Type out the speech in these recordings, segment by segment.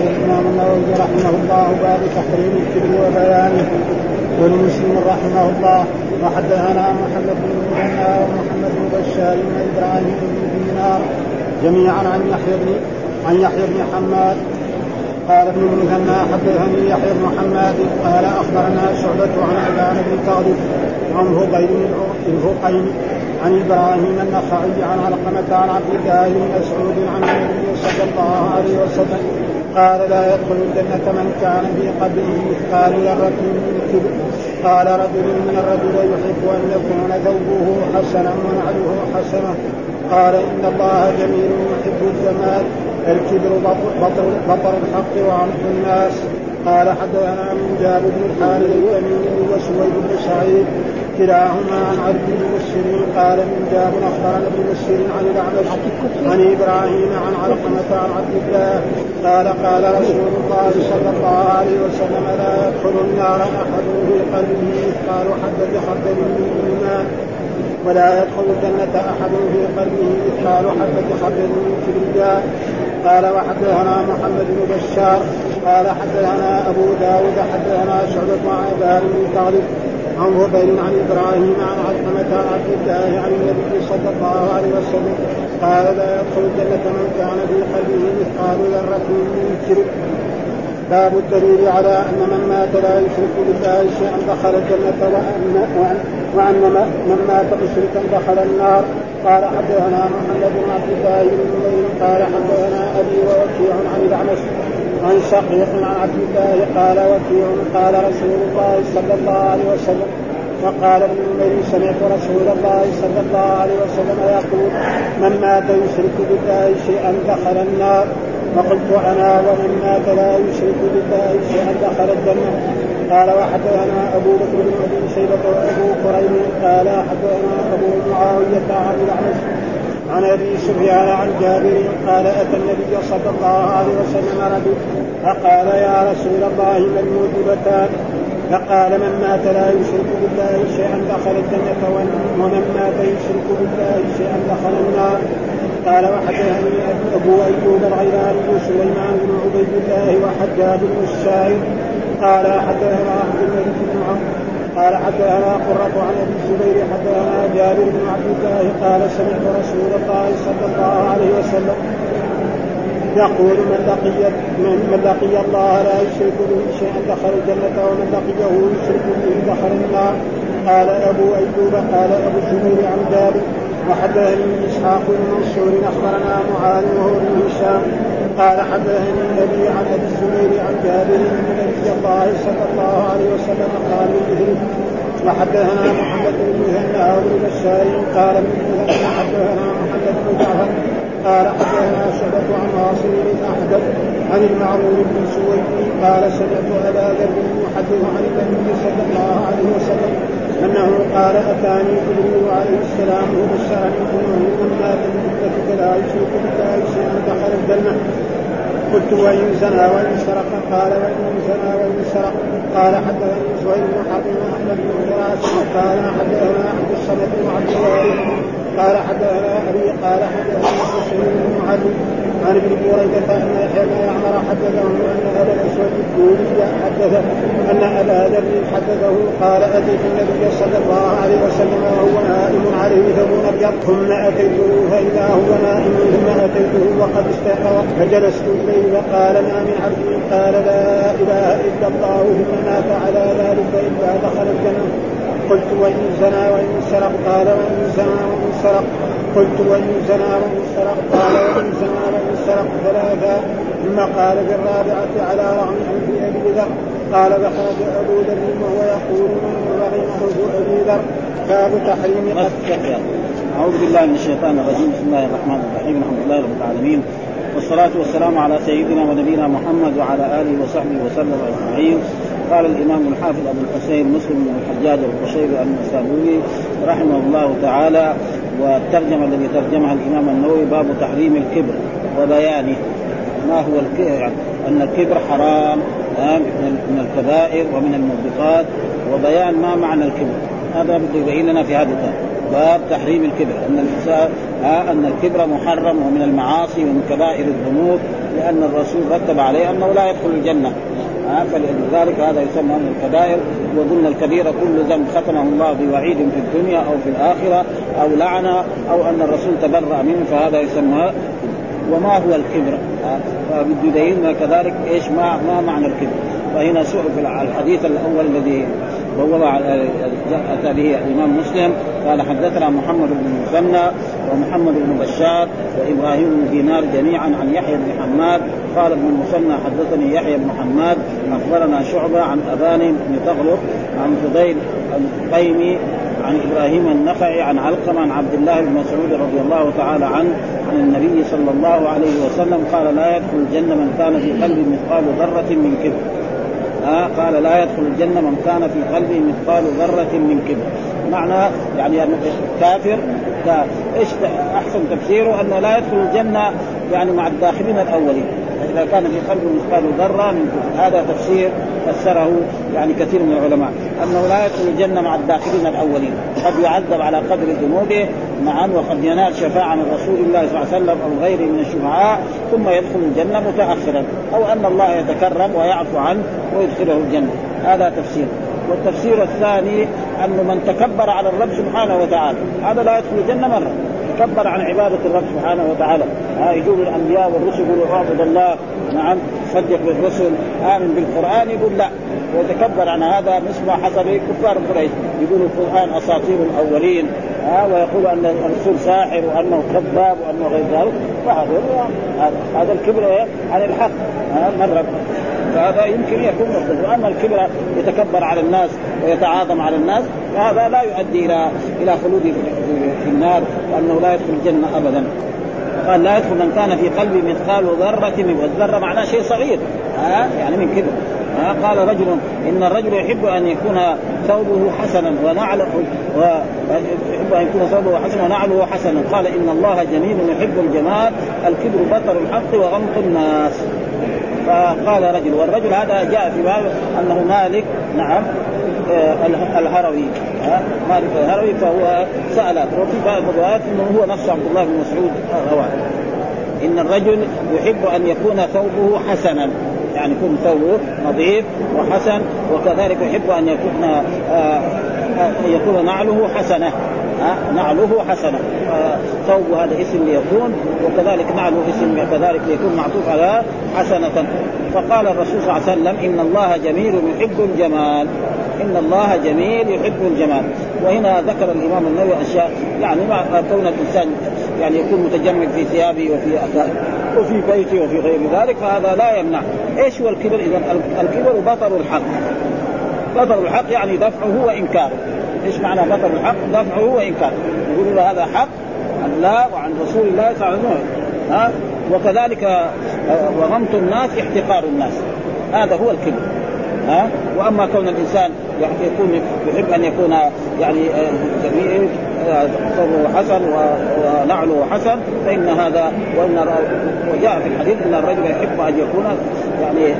قال الامام النووي رحمه الله باب تحريم الكبر وبيانه. ولمسلم رحمه الله وحدثنا محمد بن المثنى ومحمد بن بشار وابراهيم بن دينار جميعا عن يحيى بن عن يحيى بن حماد. قال ابن المثنى حدثني يحيى بن حماد. قال أخبرنا شعبة عن ابان بن كاظم عن فقيم الفقيم عن إبراهيم النخعي عن علقمة عن عبد الله بن مسعود عن النبي صلى الله عليه وسلم قال لا يدخل الجنة من كان في قلبه مثقال ذرة من كبر قال رجل من الرجل يحب أن يكون ثوبه حسنا ونعله حسنة قال إن الله جميل يحب الجمال. الكبر بطر, بطر الحق وعمق الناس. قال حدثنا من جابر بن الحارث التميمي وسويد بن سعيد. كلاهما عن عبد المسلم قال من جاب أخبرنا ابن مسلم عن الأعمش عن إبراهيم عن علقمة عن عبد الله قال قال رسول الله صلى الله عليه وسلم لا يدخل النار أحد في قلبه مثقال حبه خردل من ايمان ولا يدخل الجنة أحد في قلبه مثقال حبة خردل من كبرياء قال وحدثنا محمد بن بشار قال حدثنا أبو داود حدثنا شعبة عن بن عن هبيل عن إبراهيم عن علقمة عبد الله عن النبي صلى الله عليه وسلم قال لا يدخل الجنة من كان في قلبه مثقال ذرة من كبر باب الدليل على أن من مات لا يشرك بالله شيئا دخل الجنة وان وان, وأن من مات مشركا دخل النار. قال حدثنا محمد بن عبد الله بن قال حدثنا أبي ووكيع عن الأعمش عن شقيق عن عبد الله قال وكيع قال رسول الله صلى الله عليه وسلم وقال ابن عمر سمعت رسول الله صلى الله عليه وسلم يقول من مات يشرك بالله شيئا دخل النار. فقلت أنا ومن مات لا يشرك بالله شيئا دخل الجنة. قال وحدثنا أبو بكر بن أبي شيبة وأبو قريب قال حدثنا أبو معاوية عن الأعمش عن أبي سفيان عن جابر قال أتى النبي صلى الله عليه وسلم رجل فقال يا رسول الله ما الموجبتان فقال من مات لا يشرك بالله شيئا دخل الجنة ومن مات يشرك بالله شيئا دخل النار. قال وحدثني أبو أيوب الغيلاني وسليمان بن عبيد الله وحجاج بن الشاعر قال حدثنا عبد الملك بن عمرو قال حدثنا قرة عن أبي الزبير حدثنا جابر بن عبد الله قال سمعت رسول الله صلى الله عليه وسلم يقول من لقي من لقي الله لا يشرك به شيئا دخل الجنة ومن لقيه يشرك به دخل النار. قال أبو أيوب قال أبو الزبير عن جابر وحدثني إسحاق بن منصور أخبرنا معاذ وهو بن هشام قال حدثني النبي عن أبي الزبير عن جابر ان نبي الله صلى الله عليه وسلم قال مثله وحدثنا محمد بن مثنى وابن بشار قال مثنى حدثنا محمد بن جعفر قال حدثنا شبك عن واصل بن احدث عن المعروف بن سويد قال سمعت أبا ذر يحدث عن النبي صلى الله عليه وسلم أنه قال أتاني جبريل عليه السلام وبشرني انه من مات من لا يشرك بالله شيئا دخل الجنة. قلت وإن زنى وإن سرق قال وإن زنى وإن سرق قال حدثني زهير بن حرب وأحمد بن قال حدثنا عبد الصمد بن عبد الله قال حدثنا أبي قال حدثنا حسين بن علي عن ابن بريدة أن يحيى بن يعمر حدثه أن أبا الأسود الدولي حدث أن أبا ذر حدثه قال أتيت النبي صلى الله عليه وسلم وهو نائم عليه ثوب أبيض ثم أتيته فإذا هو نائم ثم أتيته وقد استيقظ فجلست إليه فقال ما من عبد؟ قال لا إله إلا الله ثم مات على ذلك إلا دخل وإن زنى وإن سرق قال وإن زنى وإن سرق قلت وإن زنى وإن سرق قال وإن زنى وإن سرق ثلاثا ثم قال في الرابعة على رغم أنف أبي ذر قال فخرج أبو ذر وهو يقول من رغم أبي ذر باب تحريم أعوذ بالله من الشيطان الرجيم. بسم الله الرحمن الرحيم. الحمد لله رب العالمين. والصلاة والسلام على سيدنا ونبينا محمد وعلى آله وصحبه وسلم أجمعين. قال الإمام الحافظ أبو الحسين مسلم بن الحجاج القشيري النسابوري رحمه الله تعالى والترجمه الذي ترجمها الإمام النووي باب تحريم الكبر وبيانه. ما هو الكبر؟ يعني أن الكبر حرام من الكبائر ومن الموبقات وبيان ما معنى الكبر. هذا بده يبين لنا في هذا الباب. باب تحريم الكبر. أن الإنسان ها أن الكبر محرم ومن المعاصي ومن كبائر الذنوب لأن الرسول رتب عليه أنه لا يدخل الجنة. فلذلك هذا يسمى من الكبائر وقلنا الكبيرة كل ذنب ختمه الله بوعيد في الدنيا أو في الآخرة أو لعنة أو أن الرسول تبرأ منه فهذا يسمى وما هو الكبر. فبده كذلك إيش ما ما معنى الكبر. فهنا سئل الحديث الأول الذي وهو اتى به الإمام مسلم. قال حدثنا محمد بن المثنى ومحمد بن بشار وإبراهيم بن دينار جميعا عن يحيى بن حماد. قال ابن المثنى حدثني يحيى بن حماد. أخبرنا شعبة عن ابان بن تغلب عن فضيل القيمي عن إبراهيم النخعي عن علقمة عن عبد الله بن مسعود رضي الله تعالى عنه عن النبي صلى الله عليه وسلم قال لا يدخل الجنة من كان في قلبه مثقال ذرة من كبر. آه قال لا يدخل الجنة من كان في قلبه مثقال ذرة من كبر. معنى يعني كافر. إيش أحسن تفسيره؟ أنه لا يدخل الجنة يعني مع الداخلين الأولين. إذا كان في قلبه مثقال ذرة من كفر هذا تفسير فسره يعني كثير من العلماء. أنه لا يدخل الجنة مع الداخلين الأولين. قد يعذب على قدر ذنوبه نعم وقد ينال شفاعة من رسول الله صلى الله عليه وسلم أو غيره من الشفعاء ثم يدخل الجنة متاخرا. أو أن الله يتكرم ويعفو عنه ويدخله الجنة. هذا تفسير. والتفسير الثاني انه من تكبر على الرب سبحانه وتعالى هذا لا يدخل الجنة مرة. تكبر عن عبادة الرب سبحانه وتعالى. ها يجوا الأنبياء والرسل يقولوا اعبد الله. نعم صدق بالرسل. آمن بالقرآن؟ يقول لا. ويتكبر عن هذا مثل ما حصل كفار قريش. يقولوا القرآن أساطير الأولين. ها ويقول أن الرسول ساحر وأنه كذاب وأنه غير ذلك. فهذا هذا. الكبر عن الحق. مره فهذا يمكن يكون مفضل واما الكبر يتكبر على الناس ويتعاظم على الناس فهذا لا يؤدي إلى إلى خلود في النار وأنه لا يدخل الجنة ابدا. قال لا يدخل من كان في قلبه مثقال ذرة من والذرة معناه شيء صغير. ها؟ يعني من كبر. ها؟ قال رجل إن الرجل يحب أن يكون ثوبه حسنا ونعله ويحب أن يكون ثوبه حسنا ونعله حسنا. قال إن الله جميل يحب الجمال الكبر بطر الحق وغمط الناس. فقال رجل والرجل هذا جاء في باب أنه مالك. نعم. الهروي. مالك الهروي فهو سأل وفي بعض الروايات إنه هو نفس عبد الله بن مسعود. رواه. إن الرجل يحب أن يكون ثوبه حسنا. يعني يكون ثوبه نظيف وحسن وكذلك يحب أن يكون آه، آه، يكون نعله حسنة. نعله حسنة. ثوب هذا اسم ليكون وكذلك نعله اسم كذلك ليكون معطوف على حسنة. فقال الرسول صلى الله عليه وسلم إن الله جميل يحب الجمال. إن الله جميل يحب الجمال. وهنا ذكر الإمام النووي أشياء يعني مع كون الإنسان يعني يكون متجمل في ثيابه وفي وفي بيته وفي غير ذلك فهذا لا يمنع. إيش هو الكبر؟ إذا الكبر بطر الحق. بطر الحق يعني دفعه وإنكاره. إيش معنى بطر الحق؟ دفعه وإنكاره. يقول له هذا حق عن الله وعن رسول الله صلى الله عليه وسلم. ها؟ وكذلك آه، وغمط الناس احتقار الناس. هذا هو الكبر. ها؟ وأما كون الإنسان يعني يكون يحب أن يكون يعني آه، جميل ثوبه آه، حسن ونعله حسن فإن هذا وإن وجاء في الحديث إن الرجل يحب أن يكون يعني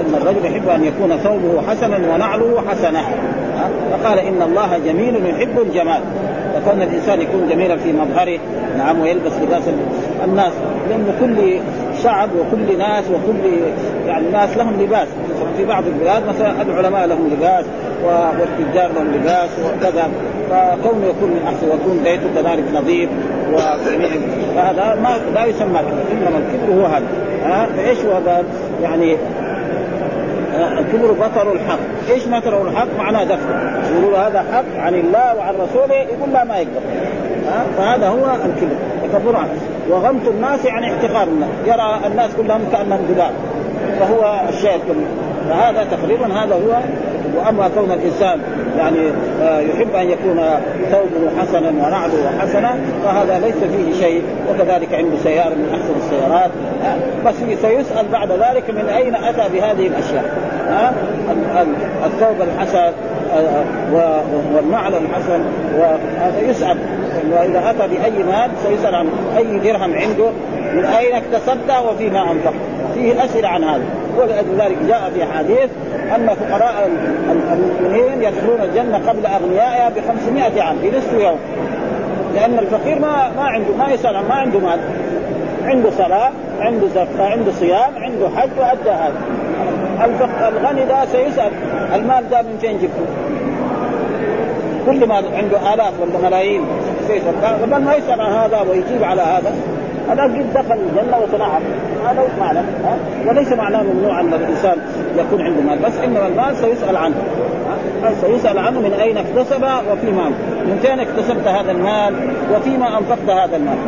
إن الرجل يحب أن يكون ثوبه حسنا ونعله حسنة. فقال إن الله جميل يحب الجمال. فكون الإنسان يكون جميلا في مظهره نعم ويلبس لباس الناس لأن كل شعب وكل ناس وكل يعني ناس لهم لباس. في بعض البلاد مثلا العلماء لهم لباس. والتجار لهم لباس وكذا. فكونه يكون من أحسن ويكون بيته كذلك نظيف فهذا ما لا يسمى كبر إنما الكبر هو هذا. ها؟ فإيش هو قال يعني الكبر بطر الحق، إيش بطر الحق؟ معناه دفع، يقولوا هذا حق عن الله وعن رسوله يقول لا ما يقدر. فهذا هو الكبر، تكبر وغمط الناس يعني احتقار الناس، يرى الناس كلهم كأنهم ذباب، فهو الشيء كله، فهذا تقريبا هذا هو وأما كون الإنسان يعني آه، يحب أن يكون ثوبه حسنا ونعله حسنا فهذا ليس فيه شيء وكذلك عنده سيارة من أحسن السيارات آه، بس سيسأل بعد ذلك من أين أتى بهذه الأشياء؟ ها الثوب الحسن آه، والنعل الحسن وهذا يسأل. وإذا أتى بأي مال سيسأل عن أي درهم عنده من أين اكتسبته وفيما انفقت فيه اسئله عن هذا. ولذلك جاء في حديث أن فقراء المؤمنين يدخلون الجنة قبل أغنيائها ب 500 عام في نصف يوم. لأن الفقير ما ما عنده ما يسأل ما عنده مال. عنده صلاة عنده زكاة عنده صيام عنده حج وأدى هذا. الغني ده سيسأل المال ده من فين جبته؟ كل ما عنده آلاف ولا ملايين سيسأل. ما يسأل عن هذا ويجيب على هذا. هذا قد دخل الجنة وتنعم هذا معنى وليس معناه ممنوع ان الإنسان يكون عنده مال بس إنما المال سيسأل عنه سيسأل عنه من أين اكتسب وفيما من فين اكتسبت هذا المال وفيما أنفقت هذا المال.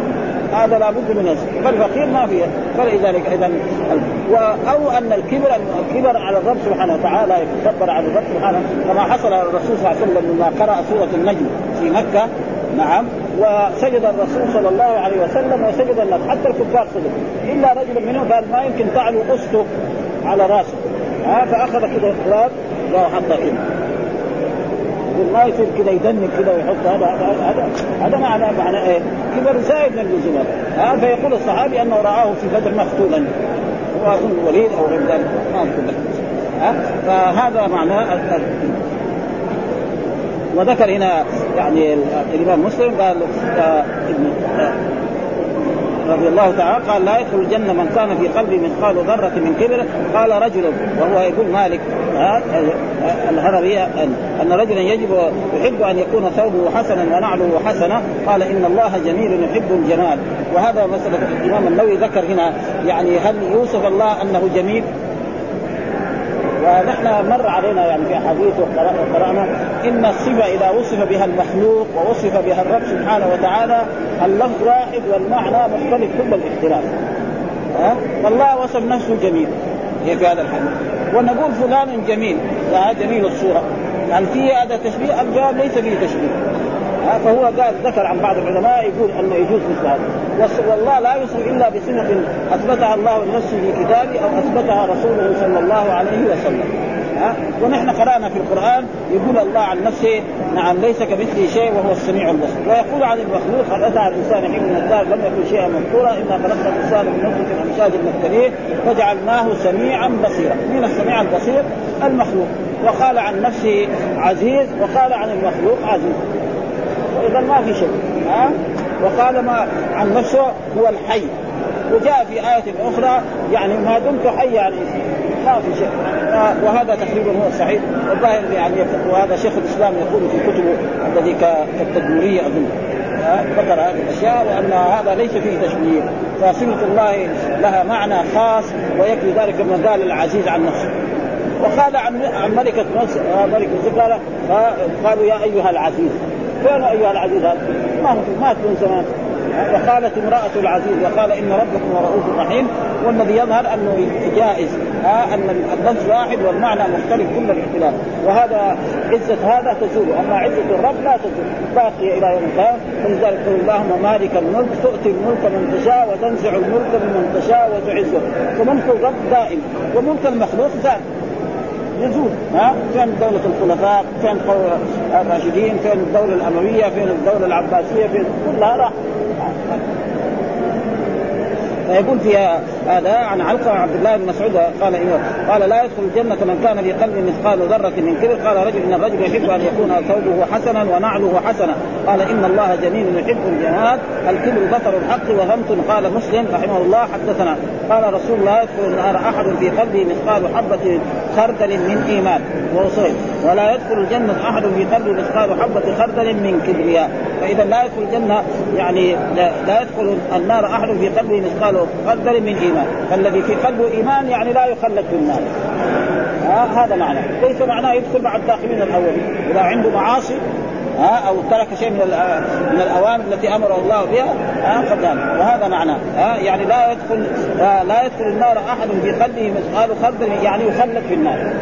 هذا لابد من يسر فالفقير ما فيه. فلذلك إذا أو أن الكبر الكبر على الرب سبحانه وتعالى يتكبر على الرب سبحانه كما حصل الرسول صلى الله عليه وسلم لما قرأ سورة النجم في مكة. نعم. وسجد الرسول صلى الله عليه وسلم وسجد الناس. حتى الكفار سجدوا. إلا رجل منهم قال ما يمكن تعلو استه على رأسه. ها فأخذ كذا التراب وحطه كذا يقول ما يصير كذا يدنك كذا ويحط. هذا هذا هذا معنى معنى إيه؟ كبر زائد من اللزوم ها فيقول الصحابي أنه رآه في بدر مقتولا هو اظن وليد أو غير ذلك. ما اذكر فهذا معناه وذكر هنا يعني الإمام مسلم قال آه، آه، رضي الله تعالى قال لا يدخل الجنة من كان في قلبه مثقال ذرة من كبر. قال رجل وهو يقول مالك الهروي أن رجلا يجب يحب أن يكون ثوبه حسنا ونعله حسنا قال إن الله جميل يحب الجمال. وهذا مسألة الإمام النووي ذكر هنا يعني هل يوصف الله أنه جميل؟ ونحن مر علينا يعني في أحاديث وقرأنا إن الصفه إذا وصف بها المخلوق ووصف بها الرب سبحانه وتعالى اللفظ واحد والمعنى مختلف كل الاختلاف. ها؟ فالله وصف نفسه جميل. هي في هذا الحديث. ونقول فلان جميل. لا جميل الصورة. هل فيه هذا تشبيه؟ الجواب ليس فيه تشبيه. فهو قال ذكر عن بعض العلماء يقول أنه يجوز مثل هذا. والله لا يوصف إلا بصفه أثبتها الله لنفسه في كتابه أو أثبتها رسوله صلى الله عليه وسلم. ها؟ ونحن قرأنا في القرآن يقول الله عن نفسه نعم ليس كمثله شيء وهو السميع البصير. ويقول عن المخلوق هل أتى الإنسان حين من الدار لم يكن شيئا مذكورا؟ إنا خلقنا الإنسان من نطفة أمشاج نبتليه فجعلناه سميعا بصيرا. من السميع البصير؟ المخلوق. وقال عن نفسه عزيز وقال عن المخلوق عزيز. إذا ما في شيء. ها؟ وقال ما عن نفسه هو الحي. وجاء في آية أخرى يعني ما دمت حيا يعني ما في شيء. وهذا تقريبا هو الصحيح. والظاهر يعني وهذا شيخ الإسلام يقول في كتبه الذي كالتدميرية أظن. ذكر هذه الأشياء وأن هذا ليس فيه تشبيه. فصفه الله لها معنى خاص ويكفي ذلك كما قال العزيز عن نفسه. وقال عن ملكة ملكة مصر قال قالوا يا أيها العزيز. فين ايها العزيز هذا؟ ما مات من زمان. وقالت امرأة العزيز وقال إن ربكم رؤوف رحيم والذي يظهر أنه جائز أن اللفظ واحد والمعنى مختلف كل الاختلاف. وهذا عزة هذا تزول أما عزة الرب لا تزول. باقية إلى يوم القيامة. فلذلك قل اللهم مالك الملك تؤتي الملك من تشاء وتنزع الملك ممن تشاء وتعزه. فملك الرب دائم وملك المخلوق زائد يزول ها؟ فين دولة الخلفاء؟ فين الراشدين؟ فين الدولة الأموية؟ فين الدولة العباسية؟ فين كلها راح. فيقول فيها هذا عن علقمة عبد الله بن مسعود قال إيه قال لا يدخل الجنة من كان في قلبه مثقال ذرة من كبر. قال رجل إن الرجل يحب أن يكون ثوبه حسنا ونعله حسنا. قال إن الله جميل يحب الجمال الكبر بطر الحق وغمت قال مسلم رحمه الله حدثنا. قال رسول الله يدخل النار أحد في قلبه مثقال حبة خردل من إيمان. وهو ولا يدخل الجنة أحد في قلبه مثقال حبة خردل من كبرياء فإذا لا يدخل الجنة يعني لا, لا يدخل النار أحد في قلبه مثقال خردل من إيمان. فالذي في قلبه إيمان يعني لا يخلد في النار ها هذا معنى. ليس معناه يدخل مع الداخلين الاولين إذا عنده معاصي ها أو ترك شيء من من الأوامر التي امره الله بها ها قد وهذا معناه ها يعني لا يدخل لا يدخل النار أحد في قلبه مثقال خردل يعني يخلد في النار.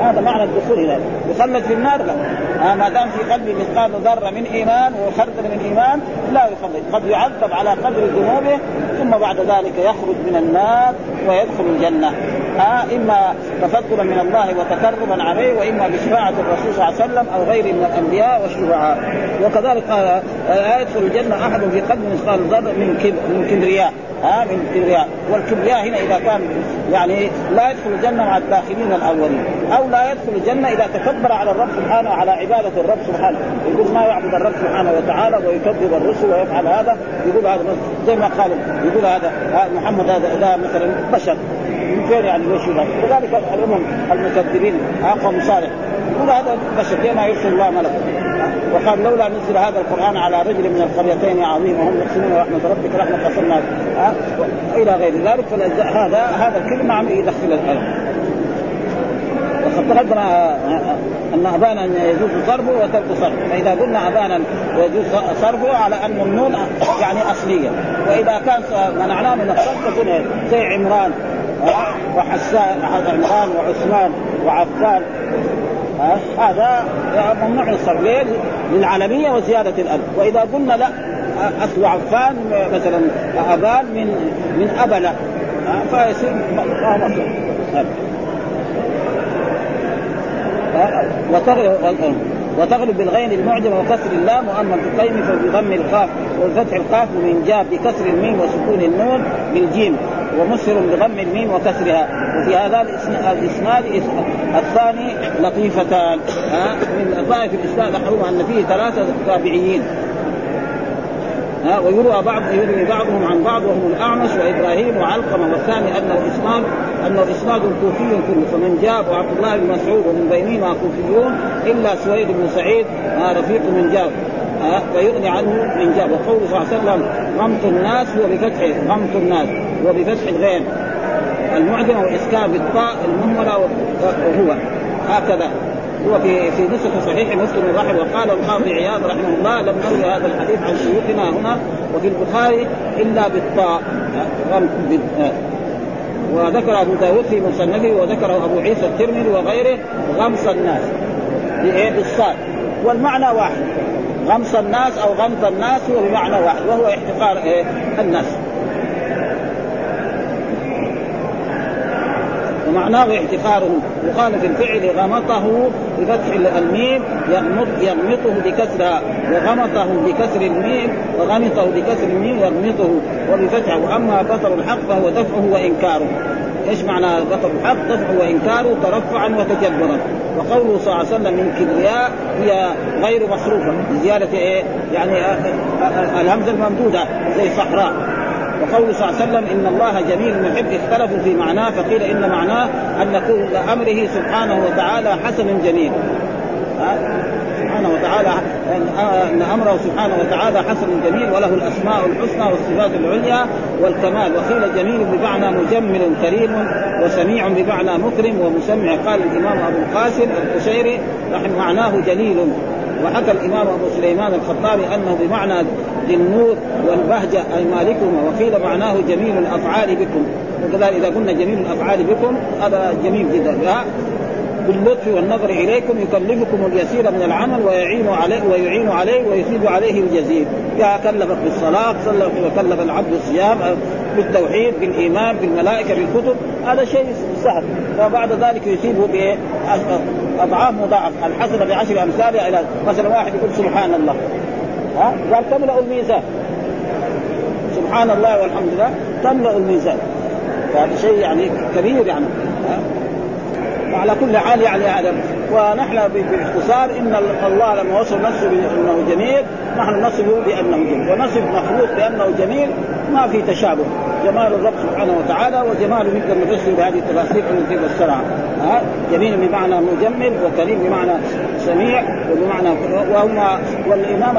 هذا معنى الدخول هنا يخلد في النار؟ لا. ها ما دام في قلبه مثقال ذرة من إيمان وخردل من إيمان لا يخلد. قد يعذب على قدر ذنوبه ثم بعد ذلك يخرج من النار ويدخل الجنة. ها إما تفضلا من الله وتكرما عليه وإما بشفاعة الرسول صلى الله عليه وسلم أو غيره من الأنبياء والشفعاء. وكذلك قال لا يدخل الجنة أحد في قلب مثقال ذرة من كبرياء. ها من الكبرياء والكبرياء هنا إذا كان يعني لا يدخل الجنة مع الداخلين الأولين أو لا يدخل الجنة إذا تكبر على الرب سبحانه على عبادة الرب سبحانه. يقول ما يعبد الرب سبحانه وتعالى ويكذب الرسل ويفعل هذا؟ يقول هذا زي ما قال يقول هذا محمد هذا ده مثلا بشر. من فين يعني ليش كذلك الأمم المكذبين قوم صالح. يقول هذا بشر كما يرسل الله ملك وقال لولا نزل هذا القرآن على رجل من القريتين عظيم وهم يقسمون رحمة ربك رحمة قسمنا إلى غير ذلك فهذا هذا الكلمة عم يدخل الايه وقد تقدم أن أبانا يجوز صرفه وترك صرفه. فإذا قلنا أبانا يجوز صرفه على أن النون يعني اصليه وإذا كان منعناه من الصرف تكون زي عمران وحسان عمران وعثمان وعفان. هذا ممنوع الصرف ليه؟ للعالميه وزيادة الألف. وإذا قلنا لا اصل عفان مثلا ابان من من أبلة. فيصير ما مصر وتغلب بالغين المعجم وكسر اللام وأما بالقيم فبضم القاف وفتح القاف منجاب بكسر الميم وسكون النون وبالجيم. ومسهر بضم الميم وكسرها. وفي هذا الاسناد الثاني لطيفتان. ها؟ من لطائف الاسناد احدهما أن فيه ثلاثة تابعيين ها؟ ويروى بعض يروي بعضهم عن بعض وهم الأعمش وإبراهيم وعلقمة. والثاني أن الاسناد انه اسناد كوفي كله فمنجاب وعبد الله بن مسعود ومن بينهما كوفيون إلا سويد بن سعيد رفيق من جاب. فيغني عنه من جاب. وقوله صلى الله عليه وسلم غمط الناس هو بفتح غمط الناس. هو بفتح الغين المعجم واسكان بالطاء المهملة وهو. هكذا. هو في في نسخ صحيح مسلم رحمه وقال القاضي عياض رحمه الله لم نروي هذا الحديث عن شيوخنا هنا وفي البخاري إلا بالطاء. وذكر أبو داود في مصنفه وذكره أبو عيسى الترمذي وغيره غمص الناس. بالصاد. والمعنى واحد. غمص الناس أو غمط الناس هو بمعنى واحد وهو احتقار إيه؟ الناس. ومعناه احتقارهم وقال في الفعل غمطه بفتح الميم يغمط يغمطه بكسرها وغمطه بكسر الميم وغمطه بكسر الميم يغمطه وبفتحه. واما بطر الحق فهو دفعه وإنكاره. إيش معنى بطر الحق؟ دفعه وإنكاره ترفعا وتجبرا وقوله صلى الله عليه وسلم من كبرياء هي غير مصروفة. بزياده إيه؟ يعني الهمزة الممدودة زي صحراء. وقوله صلى الله عليه وسلم إن الله جميل محب اختلفوا في معناه فقيل إن معناه أن كل أمره سبحانه وتعالى حسن جميل. سبحانه وتعالى إن أمره سبحانه وتعالى حسن جميل وله الأسماء الحسنى والصفات العليا والكمال. وقيل جميل بمعنى مجمل كريم وسميع بمعنى مكرم ومسمع قال الإمام أبو القاسم القشيري معناه جليل وحكى الإمام أبو سليمان الخطابي أنه بمعنى ذي النور والبهجة أي مالكهما وقيل معناه جميل الأفعال بكم. وكذلك إذا قلنا جميل الأفعال بكم هذا جميل جدا. باللطف والنظر إليكم يكلفكم اليسير من العمل ويعين عليه ويعين عليه ويثيب عليه الجزيل. يا كلفك بالصلاة وكلف العبد الصيام بالتوحيد بالإيمان بالملائكة بالكتب هذا شيء سهل. فبعد ذلك يثيبه باضعاف مضاعف. الحسنة بعشر أمثالها إلى مثلا واحد يقول سبحان الله. ها؟ قال تملأ الميزان. سبحان الله والحمد لله تملأ الميزان. فهذا شيء يعني كبير يعني؟ وعلى كل حال يعني هذا ونحن باختصار إن الله لما وصف نفسه بأنه جميل نحن نصفه بأنه جميل ونصف مخلوق بأنه جميل ما في تشابه. جمال الرب سبحانه وتعالى وجماله نقدر نفسر بهذه التفاسير التي فسرها ها؟ جميل بمعنى مجمل وكريم بمعنى سميع وبمعنى وهم والإمام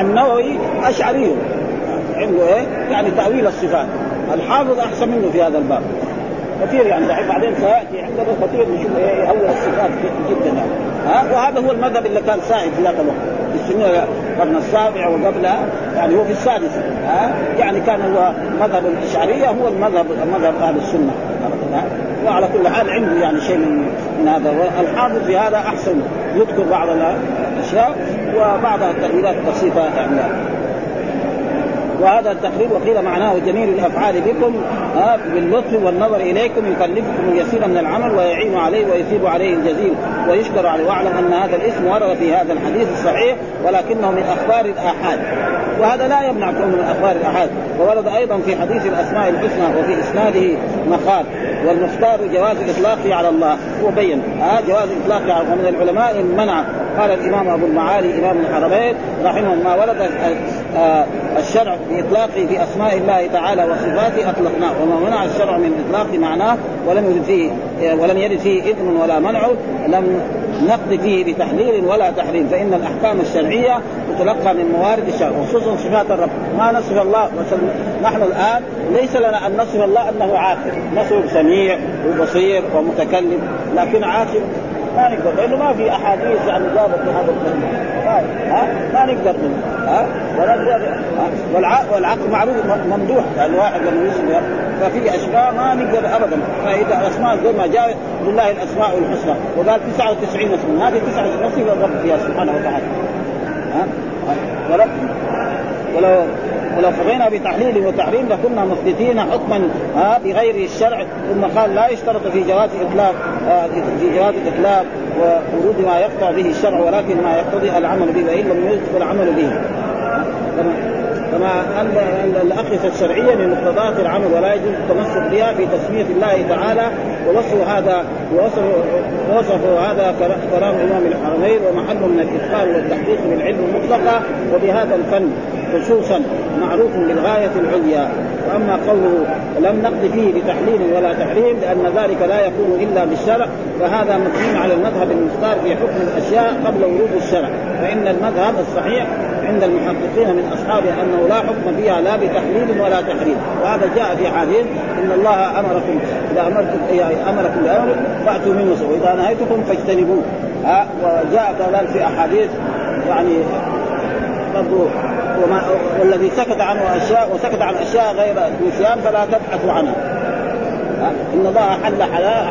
النووي أشعري. عنده إيه؟ يعني تأويل الصفات. الحافظ أحسن منه في هذا الباب. كثير يعني بعدين سيأتي عندنا كثير نشوف إيه يأول الصفات جدا يعني. ها؟ وهذا هو المذهب اللي كان سائد في ذاك الوقت. في السنة القرن السابع وقبلها يعني هو في السادس. ها؟ يعني كان هو مذهب الأشعرية هو المذهب مذهب أهل السنة. وعلى كل حال عنده يعني شيء من من هذا. والحافظ في هذا أحسن. يذكر بعض الأشياء وبعض التاويلات بسيطة يعني. وهذا التقرير وقيل معناه جميل الأفعال بكم ها باللطف والنظر إليكم يكلفكم اليسير من العمل ويعين عليه ويثيب عليه الجزيل. ويشكر عليه واعلم أن هذا الاسم ورد في هذا الحديث الصحيح ولكنه من أخبار الآحاد. وهذا لا يمنع كونه من أخبار الآحاد. وورد أيضا في حديث الأسماء الحسنى وفي إسناده مقال والمختار جواز إطلاقه على الله. هو بين ها جواز إطلاقه على ومن العلماء منع قال الإمام أبو المعالي إمام الحرمين رحمه ما ورد آه، الشرع بإطلاقه في أسماء الله تعالى وصفاته أطلقناه. وما منع الشرع من إطلاق معناه ولم يرد فيه ولم يرد فيه إثم ولا منع لم نقضي فيه بتحليل ولا تحريم. فإن الأحكام الشرعية تتلقى من موارد الشرع وخصوصا صفات الرب. ما نصف الله نحن الآن ليس لنا أن نصف الله أنه عاقل. نصف سميع وبصير ومتكلم لكن عاقل. ما نقدر لأنه ما في أحاديث يعني جابت بهذا الكلام. ها؟ ما نقدر ها؟ ونقدر والعقل معروف ممدوح يعني واحد لما يسمع ففي أشياء ما نقدر ابدا. فإذا الأسماء زي ما جاء لله الأسماء الحسنى وقال 99 اسم. هذه 99 اسم الرب فيها سبحانه وتعالى. ها؟ ولو ولو قضينا بتحليل وتحريم لكنا مثبتين حكما بغير الشرع. ثم قال لا يشترط في جواز إطلاق آه في جواز الاطلاق وورود ما يقطع به الشرع ولكن ما يقتضي العمل به وإن لم يذكر العمل به. كما ان الاقيسه الشرعية من مقتضيات العمل ولا يجوز التمسك بها في تسمية الله تعالى ووصف هذا ووصف وصف هذا كلام امام الحرمين ومحل من الإتقان والتحقيق بالعلم المطلقة وبهذا الفن خصوصا معروف بالغاية العليا. وأما قوله لم نقض فيه بتحليل ولا تحريم لأن ذلك لا يكون إلا بالشرع فهذا مبني على المذهب المختار في حكم الأشياء قبل ورود الشرع. فإن المذهب الصحيح عند المحققين من أصحابه انه لا حكم فيها لا بتحليل ولا تحريم. وهذا جاء في حديث إن الله أمركم إذا أمرتم أمركم بأمر فأتوا منه واذا نهيتكم فاجتنبوه. ها؟ وجاء كذلك في أحاديث يعني برضو وما والذي سكت عنه اشياء وسكت عن أشياء غير نسيان فلا تبحثوا عنها. إن الله حل حلال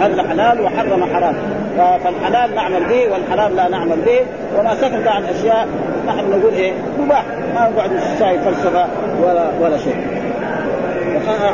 حل حلال وحرم حرام. فالحلال نعمل به والحرام لا نعمل به وما سكت عن أشياء نحن نقول إيه مباح. ما نقعد نساوي فلسفة ولا ولا شيء.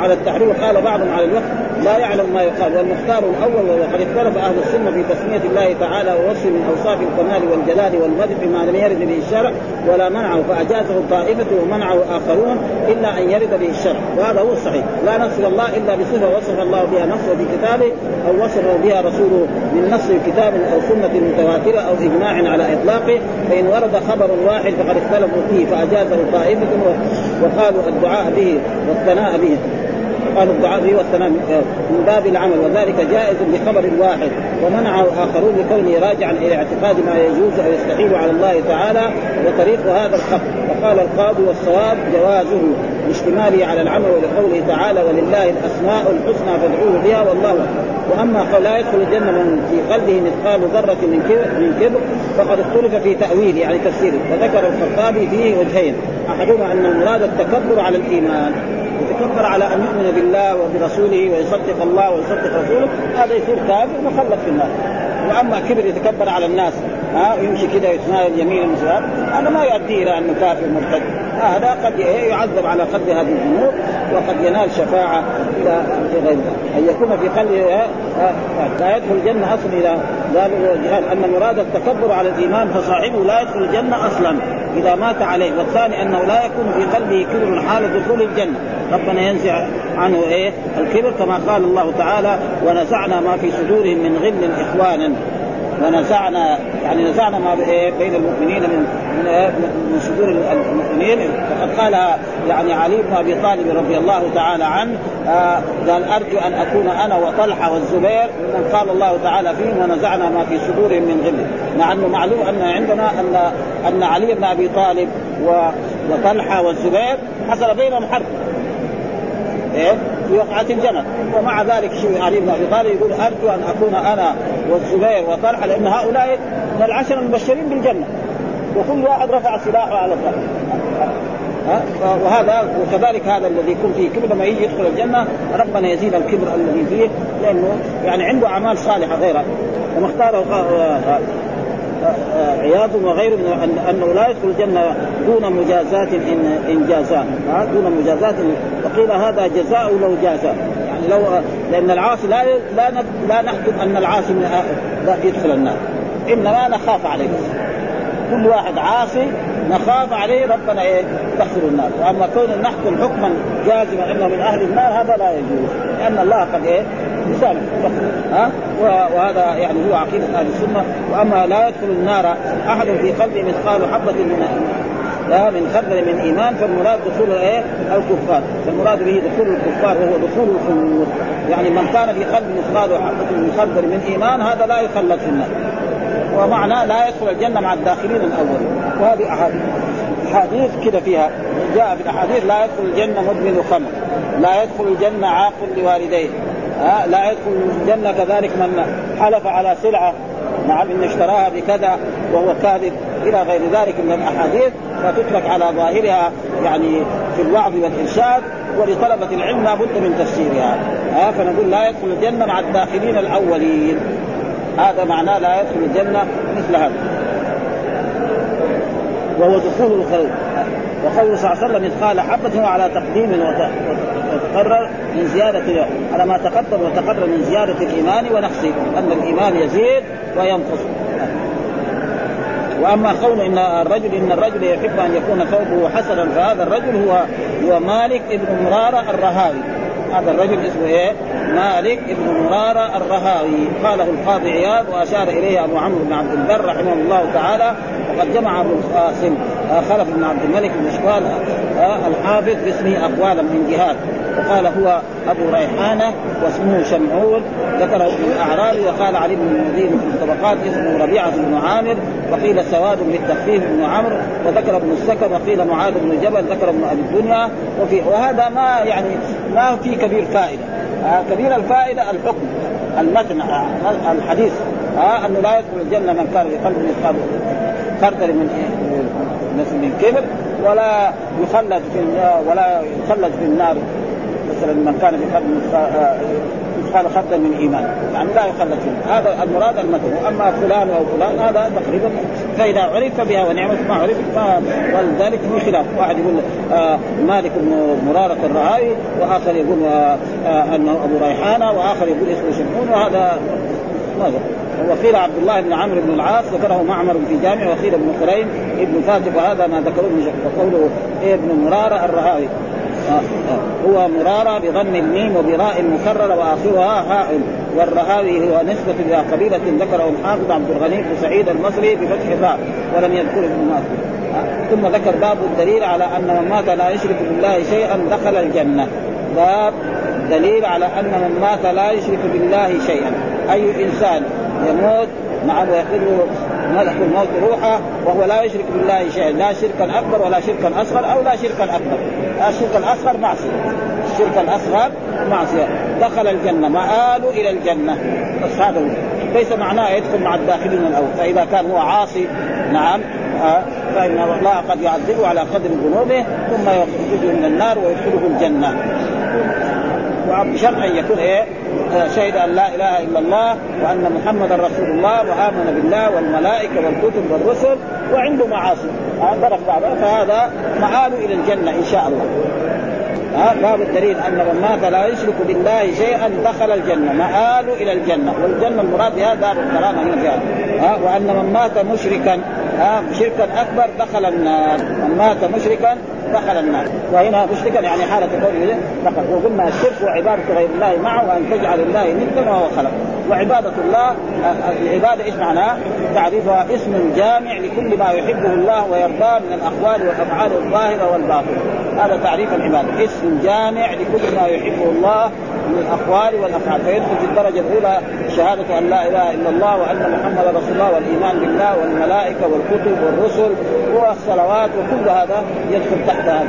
على التحريم وقال بعضهم على الوقت. لا يعلم ما يقال والمختار الأول وقد اختلف أهل السنة في تسمية الله تعالى ووصف من أوصاف الكمال والجلال والمدح ما لم يرد به الشرع ولا منعه فأجازه طائفه ومنعه اخرون إلا أن يرد به الشرع وهذا هو الصحيح. لا نصف الله إلا بصفة وصف الله بها نفسه في كتابه أو وصفه بها رسوله من نص كتاب أو سنة متواترة أو إجماع على إطلاقه فإن ورد خبر واحد فقد اختلفوا فيه فأجازه طائفه وقالوا الدعاء به والثناء به. قالوا الدعاء به والثناء من باب العمل وذلك جائز بخبر واحد ومنعه آخرون لكونه راجعا إلى اعتقاد ما يجوز أو يستحيل على الله تعالى وطريق هذا الخبر وقال القاضي والصواب جوازه لاشتماله على العمل ولقوله تعالى ولله الأسماء الحسنى فادعوه بها والله وأما قول لا يدخل الجنة من في قلبه مثقال ذرة من كبر من كبر فقد اختلف في تاويله يعني تفسيره. وذكر الخطابي فيه وجهين أحدهما أن المراد التكبر على الإيمان يتكبر على أن يؤمن بالله وبرسوله ويصدق الله ويصدق رسوله هذا يصير كافر مخلد في النار. وأما كبر يتكبر على الناس ها يمشي كذا يتناول يمين المسلم هذا ما يؤدي إلى أنه كافر مرتد. هذا قد يعذب على قدر هذه الذنوب وقد ينال شفاعة إلى غير أن يكون في قلبه لا يدخل الجنة أصلا إلى ذلك أن مراد التكبر على الإيمان فصاحبه لا يدخل الجنة أصلا. إذا مات عليه والثاني أنه لا يكون في قلبه كبر حال دخول الجنة. ربنا ينزع عنه إيه؟ الكبر كما قال الله تعالى ونزعنا ما في صدورهم من غل إخوانا. ونزعنا يعني نزعنا ما بين المؤمنين من من صدور المؤمنين. وقد قال يعني علي بن أبي طالب رضي الله تعالى عنه آه قال أرجو أن أكون أنا وطلحة والزبير ممن قال الله تعالى فيهم ونزعنا ما في صدورهم من غل. مع أنه معلوم أن عندنا ان أن علي بن أبي طالب وطلحة والزبير حصل بينهم حرب. إيه؟ في وقعة الجمل ومع ذلك شو علي بن أبي طالب يقول أرجو أن أكون أنا والزبير وطلحة لأن هؤلاء من العشر المبشرين بالجنة. وكل واحد رفع سلاحه على الطرف وهذا وكذلك هذا الذي يكون فيه كبر لما يجي يدخل الجنة ربنا يزيد الكبر الذي فيه لأنه يعني عنده أعمال صالحة غيرها وما اختاره عياض وغيره من أنه لا يدخل الجنة دون مجازات ان جازاه. دون مجازات وقيل هذا جزاء لو جازاه. يعني لو لأن العاصي لا لا لا نحكم أن العاصي لا يدخل النار. إنما نخاف عليه. كل واحد عاصي نخاف عليه ربنا إيه؟ يدخل النار. وأما كون نحكم حكما جازما إنه من أهل النار هذا لا يجوز. لأن الله قد إيه؟ يسامح. ها؟ وهذا يعني هو عقيدة أهل السنة. وأما لا يدخل النار أحد في قلبه مثقال حبة من من خردل من إيمان فالمراد دخول إيه؟ الكفار. فالمراد به دخول الكفار وهو دخول الخلود. يعني من كان في قلبه مثقال حبه من من إيمان هذا لا يخلد في النار. ومعنى لا يدخل الجنة مع الداخلين الأولين. وهذه أحاديث. أحاديث كده فيها. جاء في الأحاديث لا يدخل الجنة مدمن خمر. لا يدخل الجنة عاق لوالديه. لا يدخل الجنة كذلك من حلف على سلعة. نعم أن اشتراها بكذا وهو كاذب إلى غير ذلك من الأحاديث فتترك على ظاهرها يعني في الوعظ والإرشاد ولطلبة العلم لا بد من تفسيرها. ها فنقول لا يدخل الجنة مع الداخلين الأولين. هذا معناه لا يدخل الجنة مثل هذا. وهو دخول الخلق وقوله صلى الله عليه وسلم إذ قال حبة على تقديم وتقرر من زيادة على ما تقدم وتقرر من زيادة الإيمان ونقصه أن الإيمان يزيد وينقص. وأما قول إن الرجل إن الرجل يحب أن يكون ثوبه حسنا فهذا الرجل هو هو مالك ابن مرارة الرهاوي. هذا الرجل اسمه إيه؟ مالك بن مرارة الرهاوي. قاله القاضي عياض وأشار إليه أبو عمرو بن عبد البر رحمه الله تعالى وقد جمع أبو القاسم. خلف بن عبد الملك بن شوال الحافظ باسمه أقوالا من جهات. وقال هو أبو ريحانة واسمه شمعون. ذكره ابن الأعرابي وقال علي بن المدين في الطبقات اسمه ربيعة بن عامر وقيل سواد بالتخفيف بن عمرو. وذكر ابن السكن وقيل معاذ بن جبل ذكر ابن أبي الدنيا. وفي وهذا ما يعني ما في كبير فائدة. آه كبير الفائدة الحكم المتن آه الحديث آه أنه لا يدخل الجنة من كان في قلبه مثقال خردل من من كبر ولا يخلد في ولا يخلد في النار. مثلا من كان في مثقال خردل من إيمان. يعني لا يخلد فيه. هذا المراد المثل واما فلان أو فلان هذا تقريبا فإذا عرف بها ونعمت ما عرف ولذلك في خلاف. واحد يقول آه مالك بن مرارة الرهاوي وآخر يقول آه آه أنه أبو ريحانة وآخر يقول اسمه شمعون وهذا ماذا وقيل عبد الله بن عمرو بن العاص ذكره معمر في جامع وقيل ابن خريم ابن فاتح وهذا ما ذكروه وقوله ابن مرارة الرهاوي هو مرارة بضم الميم وبراء مكررة وآخرها هاء والرهاوي هو نسبة إلى قبيلة ذكره الحافظ عبد الغني بن سعيد المصري بفتح الراء ولم يذكر ابن ماسك ثم ذكر باب الدليل على أن من مات لا يشرك بالله شيئا دخل الجنة. باب دليل على أن من مات لا يشرك بالله شيئا. أي إنسان يموت نعم ويأخذه ملك الموت روحه وهو لا يشرك بالله شيئا. لا شركا أكبر ولا شركا أصغر أو لا شركا أكبر. الشرك الاصغر معصية. الشرك الاصغر معصية. دخل الجنة مآل إلى الجنة. بس هذا ليس معناه يدخل مع الداخلين الأول فإذا كان هو عاصي نعم آه فإن الله قد يعذبه على قدر ذنوبه ثم يخرجه من النار ويدخله الجنة. وبشرط ان يكون إيه؟ شهد أن لا إله إلا الله وأن محمدا رسول الله وآمن بالله والملائكة والكتب والرسل وعنده معاصي. ضرب بعضها فهذا معال إلى الجنة إن شاء الله. ها باب الدليل أن من مات لا يشرك بالله شيئا دخل الجنة. مآل إلى الجنة. والجنة المراد بها دار الكرامة هنا ها وأن من مات مشركا ها شركا أكبر دخل النار. من مات مشركا دخل النار وهنا مشركا يعني حالة قوله دخل. وقلنا الشرك وعبادة غير الله معه وأن تجعل الله ندا وهو خلق. وعبادة الله العبادة إيش معناها؟ تعريفها اسم جامع لكل ما يحبه الله ويرضاه من الأقوال والأفعال الظاهرة والباطنة. هذا تعريف العبادة. اسم جامع لكل ما يحبه الله من الأقوال والافعال فيدخل في الدرجة الأولى شهادة أن لا إله إلا الله وأن محمدا رسول الله والإيمان بالله والملائكة والكتب والرسل والصلوات وكل هذا يدخل تحت هذا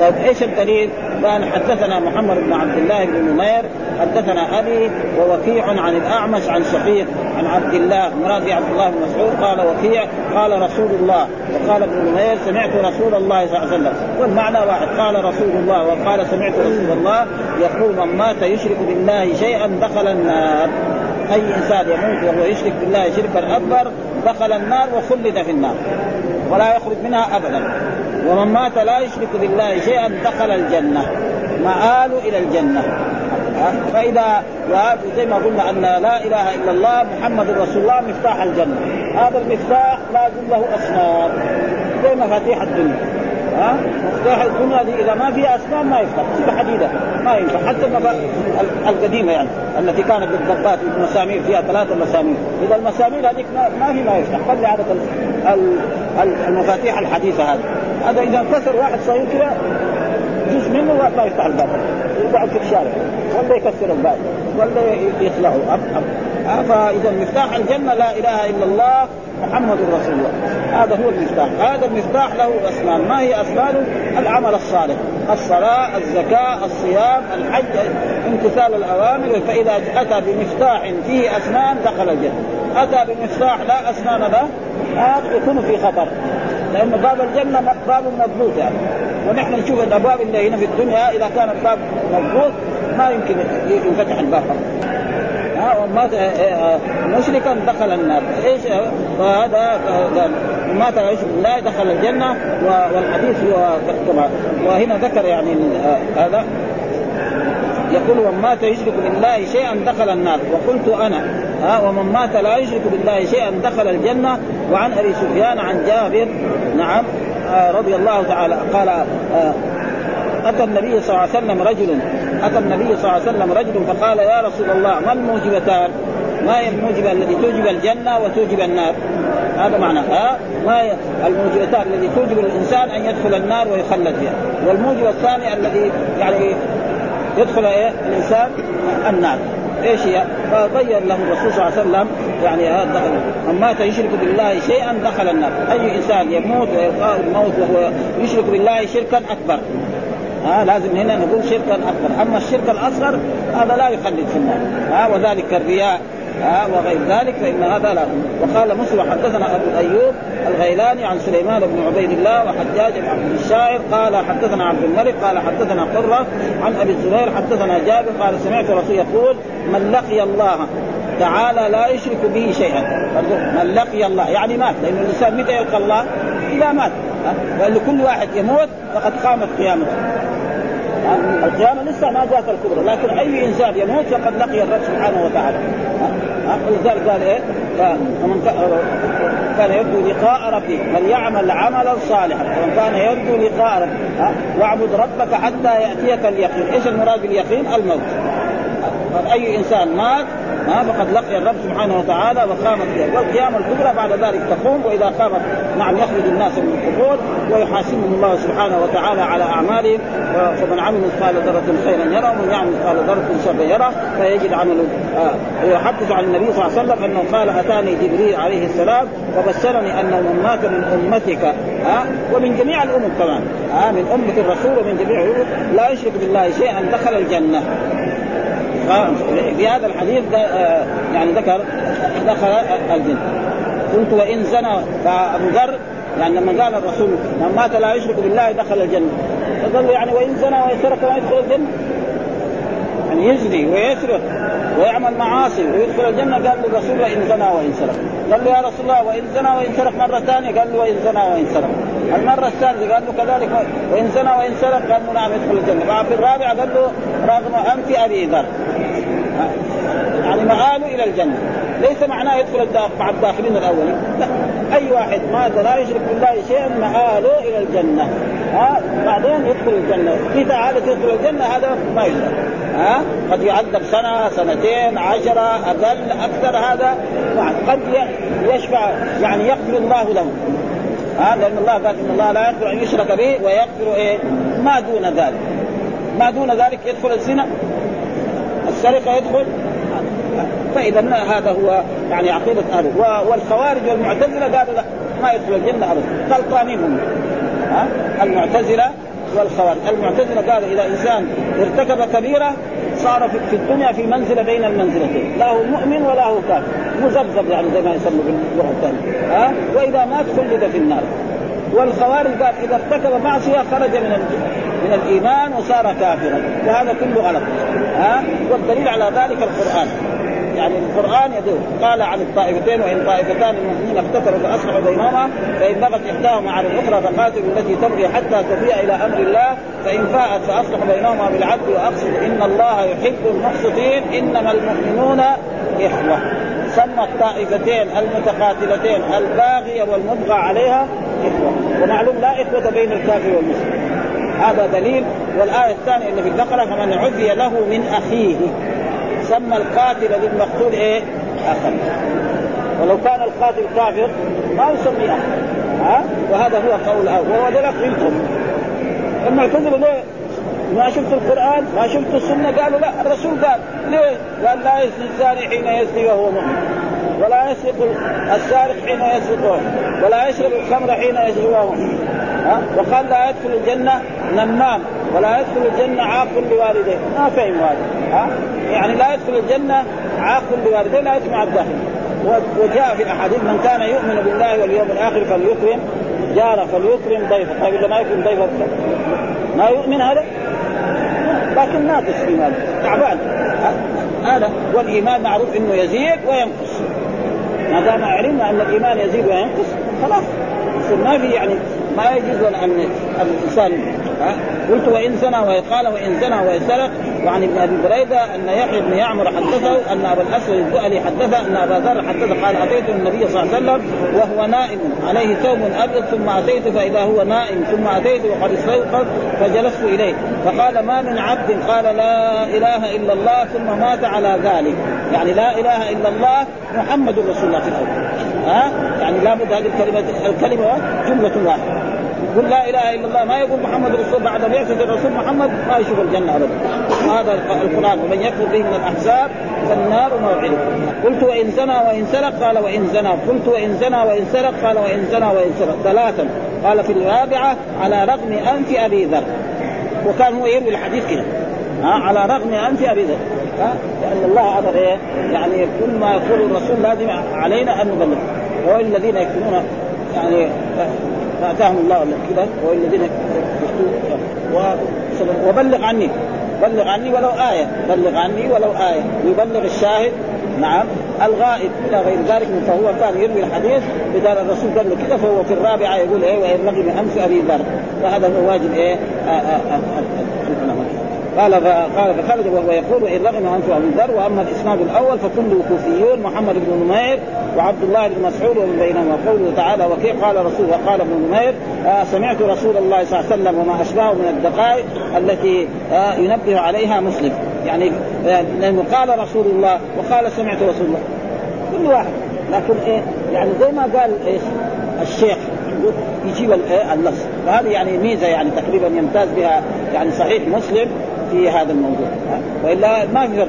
طيب إيش الدليل؟ قال حدثنا محمد بن عبد الله بن نمير حدثنا أبي ووكيع عن الأعمش عن شقيق عن عبد الله مراد عبد الله بن مسعود قال وكيع قال رسول الله. وقال ابن نمير سمعت رسول الله صلى الله عليه وسلم. والمعنى واحد قال رسول الله وقال سمعت رسول الله يقول من مات يشرك بالله شيئا دخل النار. أي إنسان يموت وهو يشرك بالله شركا أكبر دخل النار وخلد في النار. ولا يخرج منها ابدا. ومن مات لا يشرك بالله شيئا دخل الجنة مآل إلى الجنة. فإذا زي ما قلنا أن لا إله إلا الله محمد رسول الله مفتاح الجنة. هذا المفتاح لازم له اسنان زي مفاتيح الدنيا. ها؟ مفتاح الدنيا دي إذا ما فيها اسنان ما يفتح. تصير حديدة. ما ينفع. حتى القديمة يعني التي كانت بالضبات المسامير فيها ثلاثة مسامير. إذا المسامير هذيك ما في ما يفتح. خلي عادة المفاتيح الحديثة هذه. هذا إذا انكسر واحد صغير كذا جزء منه ما يفتح الباب. يقعد في الشارع. ولا يكسر الباب ولا يخلعه. أب. فإذا مفتاح الجنة لا إله إلا الله محمد رسول الله. هذا هو المفتاح. هذا المفتاح له أسنان. ما هي أسنانه؟ العمل الصالح. الصلاة الزكاة الصيام الحج امتثال الأوامر. فإذا أتى بمفتاح فيه أسنان دخل الجنة. اتى بمفتاح لا أسنان له هذا يكون في خطر. لأن باب الجنة باب مضبوط يعني. ونحن نشوف الابواب اللي هنا في الدنيا إذا كان الباب مضبوط ما يمكن ينفتح الباب. ها ومات مشركا دخل النار. إيش فهذا مات يشرك بالله دخل الجنة والحديث هو كما وهنا ذكر يعني هذا. يقول ومن مات يشرك بالله شيئا دخل النار. وقلت أنا ها ومن مات لا يشرك بالله شيئا دخل الجنة وعن أبي سفيان عن جابر نعم آه رضي الله تعالى قال آه أتى النبي صلى الله عليه وسلم رجل أتى النبي صلى الله عليه وسلم رجل فقال يا رسول الله ما الموجبتان؟ ما هي الموجبة التي توجب الجنة وتوجب النار؟ هذا معنى ها ما هي الموجبتان التي توجب الإنسان أن يدخل النار ويخلد فيها والموجب الثاني الذي يعني يدخل إيه الإنسان النار إيش هي؟ فغير له الرسول صلى الله عليه وسلم يعني دخل من مات يشرك بالله شيئا دخل النار، أي إنسان يموت ويلقاه الموت وهو يشرك بالله شركا أكبر. ها لازم هنا نقول شركا أكبر، أما الشرك الأصغر هذا لا يخلد في النار، ها وذلك الرياء. ها وغير ذلك فإن هذا لا. وقال مسلم حدثنا أبو أيوب الغيلاني عن سليمان بن عبيد الله وحجاج بن عبد الشاعر قال حدثنا عبد الملك قال حدثنا قرة عن أبي الزبير حدثنا جابر قال سمعت رسول يقول من لقي الله تعالى لا يشرك به شيئا. من لقي الله؟ يعني مات. لأن الإنسان متى يلقى الله؟ إذا مات. لأن كل واحد يموت فقد قامت قيامته. القيامة لسه ما جاءت الكبرى لكن أي إنسان يموت فقد لقي الرب سبحانه وتعالى. ولذلك قال إيه؟ فمن كان يرجو لقاء ربه فليعمل عملا صالحا. ومن كان يرجو لقاء ربه واعبد ربك حتى يأتيك اليقين. إيش المراد باليقين؟ الموت. أي إنسان مات ها فقد لقي الرب سبحانه وتعالى وقامت والقيامة الكبرى بعد ذلك تقوم وإذا قامت نعم يخرج الناس من القبور ويحاسبهم الله سبحانه وتعالى على أعمالهم. فمن عمل مثقال ذرة خيرا يرى ومن يعمل مثقال ذرة شرا يرى فيجد عمله آه ويحدث عن النبي صلى الله عليه وسلم أنه قال أتاني جبريل عليه السلام وبشرني أن من مات من أمتك. ها آه ومن جميع الأمم كمان. ها آه من أمة الرسول ومن جميع الأمم. لا يشرك بالله شيئا دخل الجنة. في هذا الحديث يعني ذكر دخل الجنة قلت وإن زنى فأبو ذر يعني لما قال الرسول من مات لا يشرك بالله دخل الجنة. فقال يعني وإن زنى ويسرق ما يدخل الجنة؟ يعني يزني ويسرق ويعمل معاصي ويدخل الجنة. قال له الرسول وإن زنى وإن سرق. قال له يا رسول الله وإن زنى وإن سرق مرة ثانية. قال له وإن زنى وإن سرق. المرة الثالثة قال له كذلك وإن زنى وإن سرق قال له نعم يدخل الجنة. في الرابعة قال له رغم أنف أبي ذر. يعني مآله إلى الجنة. ليس معناه يدخل مع الداخلين الأولين. لا. أي واحد مات لا يشرك بالله شيئا مآله إلى الجنة. ها؟ بعدين يدخل الجنة. في تعالى يدخل الجنة هذا ما يشرك ها؟ قد يعذب سنة سنتين عشرة أقل أكثر هذا. قد يشفع يعني يغفر الله له. ها لأن الله قال إن الله لا يغفر أن يشرك به ويغفر إيه؟ ما دون ذلك. ما دون ذلك يدخل الزنا. السرقة يدخل. فإذا هذا هو يعني عقيدة أهل. والخوارج والمعتزلة قالوا لا ما يدخل الجنة ابدا. غلطانين هم ها؟ المعتزلة والخوارج. المعتزلة قالوا إذا إنسان ارتكب كبيرة صار في الدنيا في منزلة بين المنزلتين. لا هو مؤمن ولا هو كافر. مذبذب يعني زي ما يسموا باللغة الثانية. ها؟ وإذا مات خلد في النار. والخوارج قال إذا ارتكب معصية خرج من من الإيمان وصار كافرا. وهذا كله غلط. ها؟ والدليل على ذلك القرآن. يعني القرآن يدل. قال عن الطائفتين وإن طائفتان المؤمنين اقتتلوا فاصلحوا بينهما فإن بغت إحداهما على الأخرى فقاتلوا التي تبغي حتى تفيء إلى أمر الله فإن فاءت فاصلحوا بينهما بالعدل واقسطوا إن الله يحب المقسطين إنما المؤمنون إخوة. سمى الطائفتين المتقاتلتين الباغية والمبغى عليها إخوة. ومعلوم لا إخوة بين الكافر والمسلم. هذا دليل. والآية الثانية اللي في البقرة فمن عفي له من أخيه. سمى القاتل للمقتول إيه؟ أخا. ولو كان القاتل كافر ما يسمي أخا. ها؟ وهذا هو قول وهو ذلك منكم المعتزله ليه؟ ما شفت القرآن ما شفت السنة قالوا لا الرسول قال ليه؟ قال لا يزني الزاني حين يزني وهو مؤمن. ولا يسرق السارق حين يسرق ولا يشرب الخمر حين يشرب ها؟ وقال لا يدخل الجنة نمام ولا يدخل الجنة عاق لوالديه. ما فهم هذا ها؟ يعني لا يدخل الجنة عاق لوالديه لا يدخل الداخل وجاء في الاحاديث من كان يؤمن بالله واليوم الآخر فليكرم جاره فليكرم ضيفه. طيب إذا ما يكرم ضيفه ما يؤمن هذا؟ لكن ناقص ايمان تعبان. هذا والإيمان معروف إنه يزيد وينقص. ما دام علمنا أن الإيمان يزيد وينقص خلاص. ما في يعني ما يجوز ان الانسان قلت وإن زنى وقال وإن زنى وسرق وعن ابن أبي بريدة أن يحيى بن يعمر حدثه أن ابا الاسود الدؤلي حدثه أن أبا ذر حدثه قال أتيت النبي صلى الله عليه وسلم وهو نائم عليه ثوب أبيض ثم أتيت فإذا هو نائم ثم أتيت وقد استيقظ فجلست إليه. فقال ما من عبد؟ قال لا إله إلا الله ثم مات على ذلك. يعني لا إله إلا الله محمد رسول الله في الأول. ها؟ يعني لابد هذه الكلمة الكلمة جملة واحدة. يقول لا إله إلا الله ما يقول محمد رسول بعد بعثه الرسول محمد ما يشوف الجنة ابدا. هذا القرآن ومن يكفر به من الأحزاب فالنار موعده قلت وإن زنى وإن سرق قال وإن زنى. قلت وإن زنى وإن سرق قال وإن زنى وإن سرق. ثلاثا. قال في الرابعة على رغم أنف أبي ذر. وكان هو يروي الحديث كده. على رغم أنف أبي ذر. لأن الله أمر إيه يعني كل ما يقول الرسول لازم علينا أن نبلغ. والذين يكتمون يعني فأتاهم الله كذا والذين وبلغ عني بلغ عني ولو آية بلغ عني ولو آية. ويبلغ الشاهد نعم الغائب إلى غير ذلك فهو كان يروي الحديث اذا الرسول قال له كذا فهو في الرابعة يقول إيه وإن لغي انف أبي ذر فهذا هو واجب إيه آآ آآ قال قال فخرج وهو يقول وإن رغم انف ابي ذر وأما الإسناد الأول فكله كوفيون محمد بن نمير وعبد الله بن مسعود ومن بينهما. قوله تعالى وكيف قال رسول وقال ابن نمير؟ آه سمعت رسول الله صلى الله عليه وسلم وما أشبهه من الدقائق التي آه ينبه عليها مسلم. يعني آه لأنه قال رسول الله وقال سمعت رسول الله. كل واحد. لكن إيه؟ يعني زي ما قال إيش؟ الشيخ. يجيب النص وهذه يعني ميزة يعني تقريبا يمتاز بها يعني صحيح مسلم. في هذا الموضوع. وإلا ما في فرق.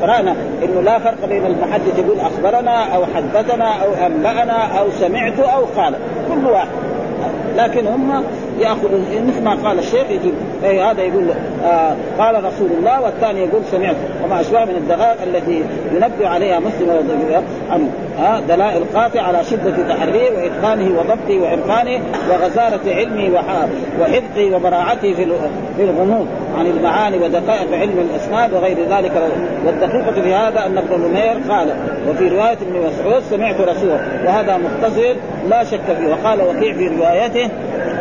وقرأنا إنه لا فرق بين المحدث يقول أخبرنا أو حدثنا أو أنبأنا أو سمعت أو قال. كل واحد. لكن هم ياخذوا مثل ما قال الشيخ يجيب أي هذا يقول آه قال رسول الله والثاني يقول سمعت. وما أشبه من الدقائق التي ينبه عليها مسلم عنه آه دلائل قاطعه على شدة تحريه وإتقانه وضبطه وعرفانه وغزارة علمه وحفظه وبراعته في في الغموض عن المعاني ودقائق علم الأسناد وغير ذلك. والدقيقه في هذا أن ابن نمير قال وفي رواية ابن مسعود سمعت رسوله وهذا مختصر لا شك فيه. وقال وكيع في روايته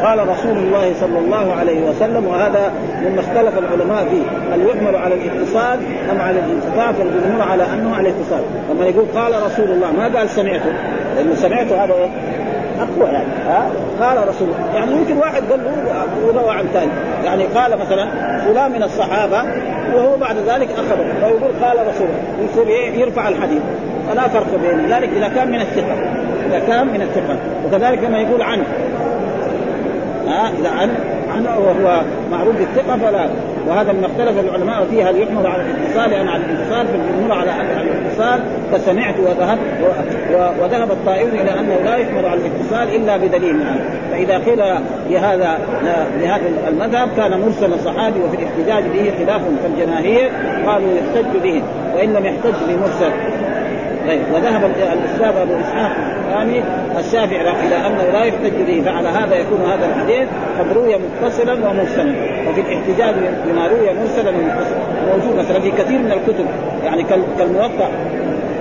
قال رسول الله صلى الله عليه وسلم وهذا مما اختلف العلماء فيه هل يحمل على الاتصال أم على الانقطاع فالجمهور على أنه على الاتصال لما يقول قال رسول الله ما قال سمعته؟ لأنه سمعته هذا أقوى يعني ها؟ قال رسول الله. يعني يمكن واحد قال له وروى عن ثاني. يعني قال مثلا فلان من الصحابة وهو بعد ذلك اخذه فيقول قال رسول الله يصير إيه؟ يرفع الحديث. فلا فرق بين ذلك إذا كان من الثقة. إذا كان من الثقة. وكذلك لما يقول عنه. ها؟ إذا عن عنه وهو معروف بالثقة فلا. وهذا ما اختلف العلماء فيه هل يحمل على الاتصال؟ ام على الاتصال فالجمهور على على الاتصال فسمعت وذهب وذهب الطائفون إلى أنه لا يحمل على الاتصال إلا بدليل يعني فإذا قيل لهذا لهذا المذهب كان مرسل الصحابي وفي الاحتجاج به خلاف كالجماهير قالوا يحتج به وإن لم يحتج بمرسل. غير وذهب الاستاذ أبو إسحاق الثاني الشافعي إلى أنه لا يحتج به فعلى هذا يكون هذا الحديث قد روي متصلا ومرسلا. وفي الاحتجاج بما روي مرسلا ومتصلا موجود مثلا في كثير من الكتب يعني كالموطأ.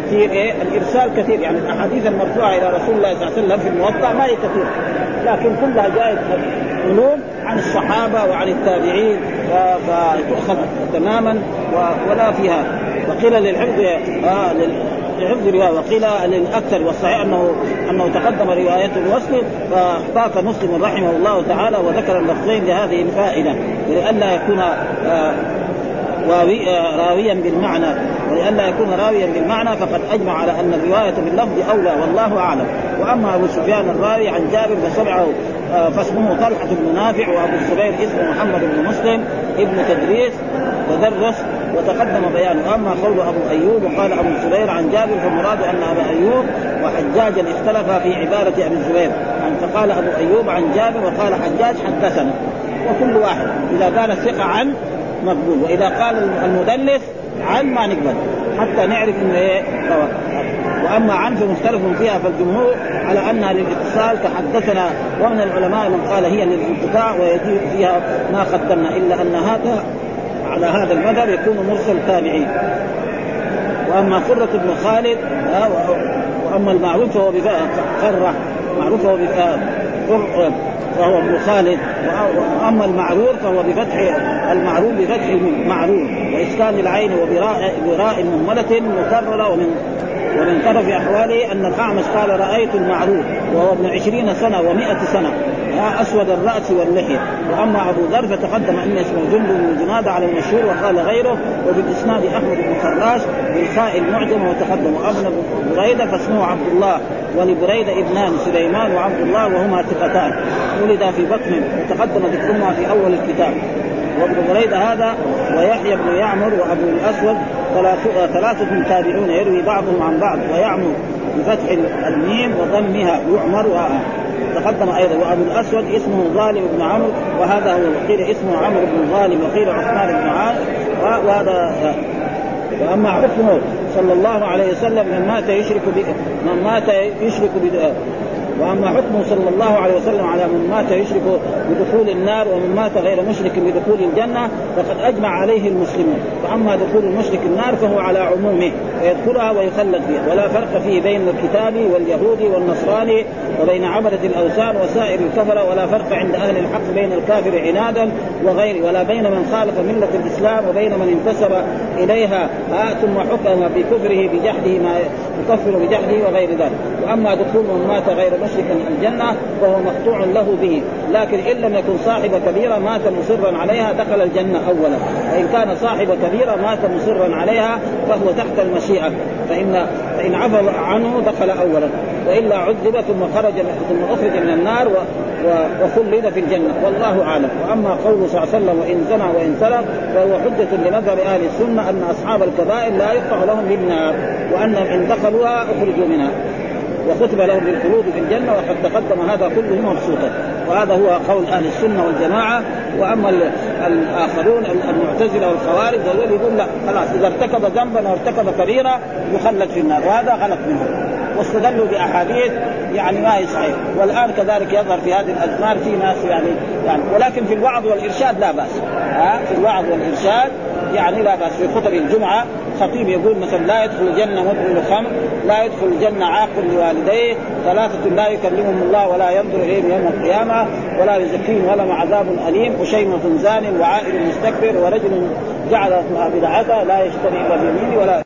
كثير إيه؟ الإرسال كثير يعني الأحاديث المرفوعة إلى رسول الله صلى الله عليه وسلم في الموطأ ما هي كثير. لكن كلها جاءت علوم عن الصحابة وعن التابعين فتؤخذ تماما ولا فيها. وقيل للحفظ آه لحفظ الروايه وقيل للاكثر والصحيح انه أنه تقدم رواية الوصل فاحتاط مسلم رحمه الله تعالى وذكر اللفظين لهذه الفائدة ولئلا يكون آه راويا بالمعنى ولئلا يكون راويا بالمعنى فقد أجمع على أن الرواية باللفظ أولى والله أعلم. وأما أبو سفيان الراوي عن جابر فسمعه آه، فاسمه طلحة بن نافع وأبو الزبير اسمه محمد بن مسلم ابن تدريس تدرس وتقدم بيانه أما قول أبو أيوب وقال أبو الزبير عن جابر فالمراد أن أبا أيوب وحجاجا اختلفا في عبارة أبي الزبير. يعني فقال أبو أيوب عن جابر وقال حجاج حدثنا. وكل واحد. إذا كان الثقه عن مقبول. وإذا قال المدلس عن ما نقبل. حتى نعرف إنه إيه؟ وأما عن فمختلف فيها فالجمهور على أنها للإتصال كحدثنا ومن العلماء من قال هي للانقطاع ويجيء فيها ما قدمنا. إلا أن هذا على هذا المذهب يكون مرسل تابعين. وأما قرة بن خالد وأما المعروف فهو قرة معروف فهو فهو ابن خالد وأما المعرور فهو بفتح المعرور بفتح المعرور وإسكان العين وبراء براء مهملة مكررة ومن ومن طرف أحواله أن الأعمش قال رأيت المعروف وهو ابن عشرين سنة ومائة سنة. أسود الرأس واللحية. وأما أبو ذر فتقدم إن اسمه جند بن على المشهور وقال غيره وبالإسناد أحمد بن خراش بالخاء المعجم وتقدم وابن بريدة فاسمه عبد الله. ولبريدة ابنان سليمان وعبد الله وهما ثقتان. ولدا في بطن وتقدم ذكرهما في أول الكتاب. وابن بريدة هذا ويحيى بن يعمر وأبو الأسود ثلاثة تابعون يروي بعضهم عن بعض. ويعمر بفتح الميم وضمها يعمر تقدم أيضا. وأبو الأسود اسمه ظالم بن عمرو وهذا هو وقيل اسمه عمرو بن ظالم وقيل عثمان بن عاص وهذا وأما حكمه صلى الله عليه وسلم من مات يشرك من مات يشرك وأما حكمه صلى الله عليه وسلم على من مات يشرك بدخول النار ومن مات غير مشرك بدخول الجنة فقد أجمع عليه المسلمون. واما دخول المشرك النار فهو على عمومه فيدخلها ويخلد فيها. ولا فرق فيه بين الكتاب واليهودي والنصراني وبين عبدة الأوثان وسائر الكفرة ولا فرق عند أهل الحق بين الكافر عنادا وغيره. ولا بين من خالف ملة الإسلام وبين من انتسب إليها. ثم حكم بكفره بجحده ما يكفر بجحده وغير ذلك. وأما دخول من مات غير مشرك الجنة فهو مقطوع له به. لكن إن لم يكن صاحب كبيرة مات مصرا عليها دخل الجنة أولا. وإن كان صاحب كبيرة مات مصرا عليها فهو تحت المشيئة. فإن فإن عفى عنه دخل أولا. وإلا عذب ثم خرج ثم أخرج من النار و وخلد في الجنة. والله أعلم. وأما قوله صلى الله عليه وسلم وإن زنى وإن سرق فهو حجة لنظر أهل السنة أن أصحاب الكبائر لا يقطع لهم بالنار وأنهم إن دخلوها أخرجوا منها. وكتب لهم بالخلود في الجنة وقد تقدم هذا كله مبسوطا. وهذا هو قول أهل السنة والجماعة. وأما الآخرون المعتزلة والخوارج يقول لا خلاص إذا ارتكب ذنبا أو ارتكب كبيره يخلد في النار. وهذا غلط منهم. واستدلوا بأحاديث يعني ما هي صحيح والآن كذلك يظهر في هذه الازمان في ناس يعني يعني ولكن في الوعظ والإرشاد لا بأس. ها؟ في الوعظ والإرشاد يعني لا بأس. في خطب الجمعة خطيب يقول مثلا لا يدخل الجنة مدخل خمر لا يدخل الجنة عاق لوالديه ثلاثة لا يكلمهم الله ولا ينظر إليهم يوم القيامة ولا يزكيهم ولهم عذاب أليم وشيمة زان وعائل مستكبر ورجل جعل بدعته لا يشتري الا بيمينه ولا